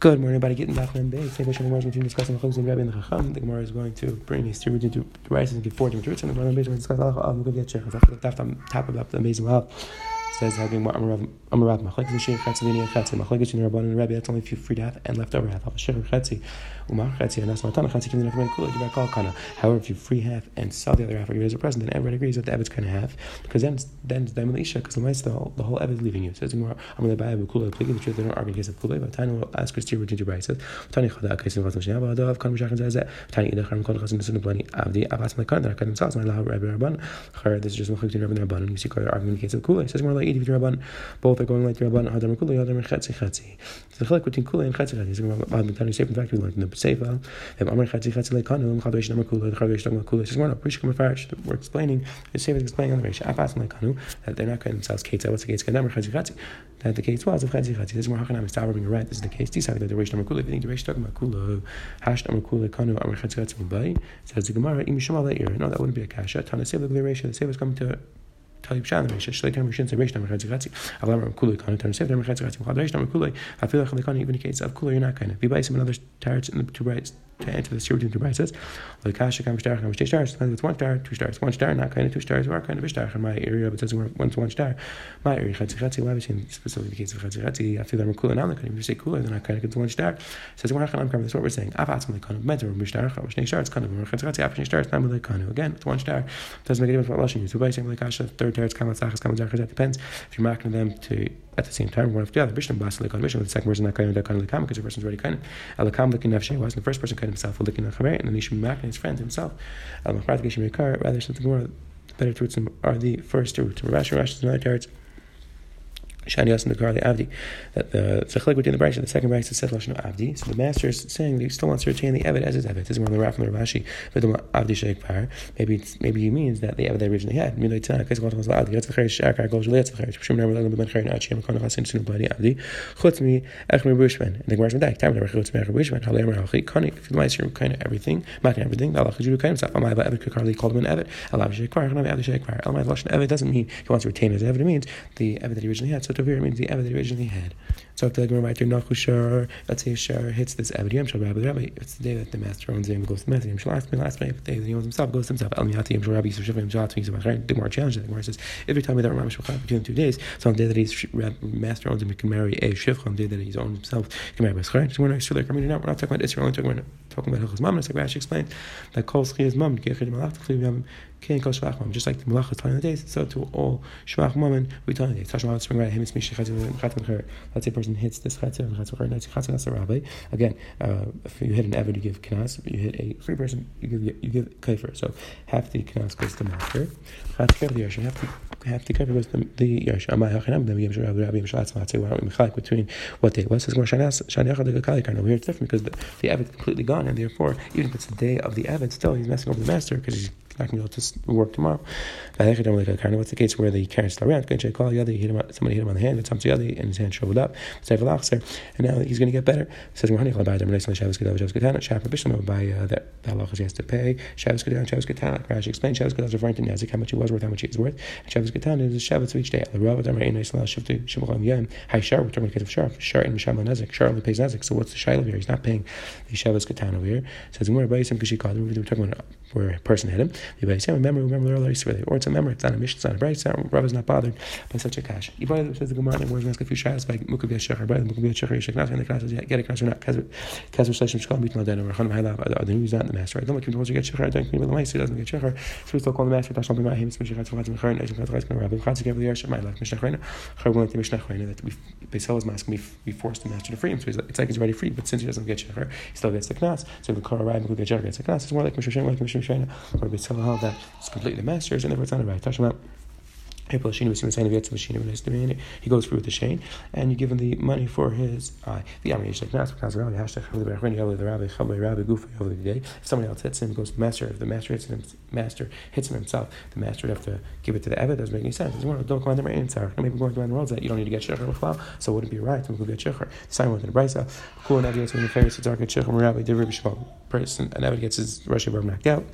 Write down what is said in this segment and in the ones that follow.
Good morning, everybody. Getting back on base. Maybe Hashem Gemara is going to discuss the and Rabbi and the Chacham. The Gemara is going to bring these two into rices and give four different roots. And the Gemara is going to discuss halacha of Mukhav Yetchech. After the top about the amazing help says having I'm a Rav Machlekes Shir Chetzi Vini Chetzi Machlekes Shin Rabban and Rabbi. That's only if you free to and leftover half. Al Shir Chetzi Umar Chetzi and that's Matan Chetzi Kivin Nefemen Kula Gibar Kana. However, if you free half and sell the other half or you as a present, then everybody agrees that the Evet's kind of half, because then it's then it's Daimel Isha because the mice the whole the whole Evet's leaving you. Says Umar I'm going to buy a Kula. The truth, they don't argue in case of Kula. But Tani will ask Christian Virginia Bryce says Tani Chada Kaisin Chasim Shnei Abadav Kan Mishachin Zazet Tani Idach Ram Kol Chasim Nisun Blani Avdi Abatz Mekan. They're Kadim Sals My Lahav Rabbi Rabban. This is just Machlekes Rabban Rabban. You see, arguing in case of Kula. Says Umar. Rabban. Both are going like the Rabban. Hadam Kula, Hadam Chetzi Chetzi. So the Chelek between Kula and Chetzi Chetzi. Admitani Sefer, in fact, we learned in the Sefer, and Amar Chetzi Chetzi Lekanu, and Chadavish Namar Kula, the Chadavish Namar Kula. Says, we're not, Rishka Mefarish, we're explaining, the same is explaining on the Rish, Afas Lekanu, that they're not going themselves Ketzi, what's the Ketzi, Kadam, Chetzi Chetzi. That the case was of Chetzi Chetzi. This is more Hakanam, it's Tavar, right, this is the case. Tisak, that the Rish Namar Kula, think the Rish Namar Amar Chetzi Chetzi says the Gemara, Im No, that wouldn't be a Kasha. Tana Sefer, the the Sefer is coming to tell you pshan reish shlei tam rishin reish tam chatzi chatzi aval am kulei kan tam sev tam chatzi chatzi chad reish tam kulei afil chad kan even in case of kulei you're not kind of by some another tarets in the two brights to enter the series into brights like kasha kam star kam stars with one star two stars one star not kind of two stars or kind of star in my area but says to one star my area chatzi chatzi why seen specifically the case of chatzi chatzi after them kulei now they can even say kulei then I kind of get to one star says that's what we're saying avat some kind of meant or star kam shnei stars kind of chatzi chatzi after stars now like kind of again it's one star doesn't make a difference what lashon you saying like kasha tzachas that depends if you're marking them to at the same time one of the other bishlam bas like on mission the second person not kind of kind of the because the person's already kind of alakam looking nafshe was the first person kind himself looking at and then he should be marking his friend himself. Al machrat geshim rather something more better roots are the first roots Rashi Rashi is another tarets Shani Yasin Karli Avdi. That the Tzachlik within the Braysh, the second Braysh says Lashon Avdi. So the master is saying that he still wants to retain the Evid as his Evid. This is one of the Raf from the Rashi. But the Avdi Sheikh Par. Maybe maybe he means that the Evid they originally had. Milay Tanah, Kais Gautam Avdi. That's the Cherish Shakar, Gautam Letz Cherish. Pshum Never Legan Ben Cherin Achi, Makon Chasin Sunu Badi Avdi. Chutz me Echmer Bushman. And the Gemara's Medak. Time never Chutz me Echmer Bushman. Halei Mer Halchi. Kani. If you might hear kind of everything, making everything. Allah Chajudu Kaim Saf. Amai Ba Evid Kakarli called him an Evid. Allah Sheikh Par. Avdi Sheikh Par. Lashon Evid doesn't mean he wants to retain his Evid. It means the Evid that he originally had. So to means the originally had. So the Gemara might Nachushar, let's say Shar hits this Eved Yom Shal Rabbi Rabbi, it's the day that the master owns him, goes to the master, Yom Shal last last if the day that he owns himself, goes to himself, El Miyati Yom Shal Rabbi Yisrael Yom Shal Tzvi The Gemara challenges the Gemara says, if you tell me that Ramash Shulchan between two days, so on the day that his master owns him, he can marry a Shivcha, on the day that he's owned himself, he can marry a Schar. We're not we're talking about Israel, we're talking about talking about Mammon, like Rashi explained, that Kol Schiyas Mammon, Kechid Malach, Tchliv Yom, Kain Kol Shvach just like the Malach is telling the days, so to all Shvach Mammon, we tell the days. Tashma Spring Right, Him is Mishi Chatzim Let's say a person hits this Chatzim, Chatzim Chatzim, Chatzim Chatzim Rabbi. Again, uh, if you hit an Evid, you give Knas. If you hit a free person, you give you give Kaifer. So half the Knas goes to the master. Half the the Kaifer goes to the Yesh. Amai Hachanam, then we have Rabbi Rabbi Mishalatz Matzeh. Why don't we mechalik between what day it was? More Shani Yachad the Gakali Over here it's different because the, the Evid is completely gone, and therefore, even if it's the day of the Evid, still he's messing over the master because he's going to be able to work tomorrow. What's the case where the carrot's still around? Somebody hit him on the hand, and his hand showed up. And now he's going to get better. It says, by uh, that halacha he has to pay. Shabbos Kedan, Shabbos Ketan. Rashi explained Shabbos Kedan is referring to Nezik, how much he was worth, how much he is worth. And Shabbos Ketan is the Shabbos each day. The Rav Damar Ein Yisrael Shiftu Shimacham Yom. Hai Shar, we're talking about the case of Shar. Shar Misham Nezik. Shar only pays Nezik. So what's the Shail here? He's not paying the Shabbos over here. Says, We're talking about where a person hit him. Remember, remember earlier, or it's a memory, it's not a mission, it's not a bright, Rav is not bothered by such a cash. Even says the Gemara, we're going to few shadows by Mukav Yashachar, by Mukav Yashachar, Yashachar, and the class get a class or not. Kazer Shleshim Shkal, Bitmal Den, or Hanam Hailav, are the news not the master. I don't like him to get Shachar, I don't think the Master doesn't get Shachar. So we still call the master, Tashal Bima, him, Smishachat, Smachat, Mechar, and Eshim Katras, and Rabbi Chatzik, every year, Shemai, like Mishnachrena, Char, going to Mishnachrena, that we, Beisel is mask, we, we force the master to free him. So it's like he's already free, but since he doesn't get Shachar, he still gets the Knas. So the Kar, Rabbi, Mukav Yashachar gets the Knas. It's more like Mishnachrena, like Mishnah Mishnachrena, or Beisel, that it's completely the master's, and therefore it's not a right. Tashma. He goes through with the shane, and you give him the money for his eye. If somebody else hits him, he goes master. If the master hits him, master hits him himself, the master would have to give it to the Eved. Doesn't make any sense. Don't come on the rain, sir. Maybe going to the world that you don't need to get shecher b'chlal, so it wouldn't be right to get shecher. The sign within the brisa. Cool, and gets when the ferris to dark shecher. Rabbi, the person, and Eved gets his Rashi knocked out.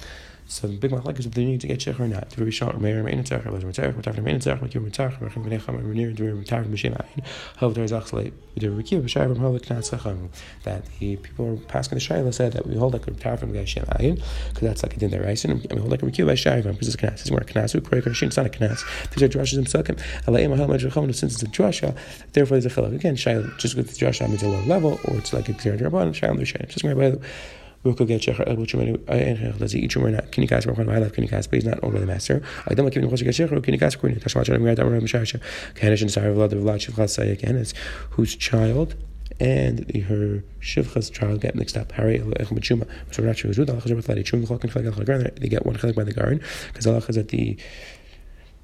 So big machlek is if they need to get shech or not. Be shot meir meir tzach or lezer tzach, tzach meir tzach, like you tzach, or chem cham or near to ayin. Hav der zach slay the rikiv b'shayim from hav knas. That the people passing the shayla said that we hold like a tar from b'shem ayin because that's like a din there and we hold like a rikiv b'shayim because it's knas. It's more knas. We pray It's not a knas. These are drushes and sukim. Alayim mahal majracham. Since it's a drusha, therefore there's a chiluk. Again, shayla just with the drusha means a low level, or it's like a clear rabban. Shayla b'shayim. Just by sayek whose child and her shivchas child get mixed up. Harry ech b'chuma so chum v'chol kan chlag they get one chalik by the garden because alachas that the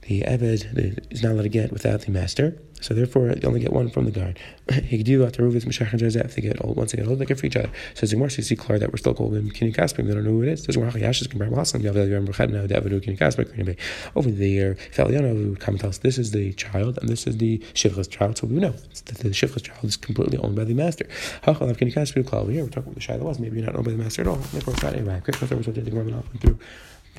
the Eved is not allowed to get without the master. So therefore, you only get one from the guard. Higdilu after Ruvis Meshach and Joseph, they get old. Once they get old, they get for each other. So so you see clear that we're still called Kini Kaspik. They don't know who it is. There's Marach can Kini. Over there, Feliano would come and tell us this is the child and this is the Shivchas child. So we know that the Shivchas child is completely owned by the master. Hachal Kini Kaspik. Over here, we're talking about the Shiloh was. Maybe you're not owned by the master at all. Therefore, it's not a. Quick, we're going to take the through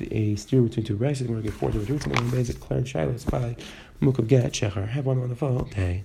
a steer between two rices. We're going to get four different roots, and then basic clear shilas by Mukav Get Shechar. Have one on the phone. Hey.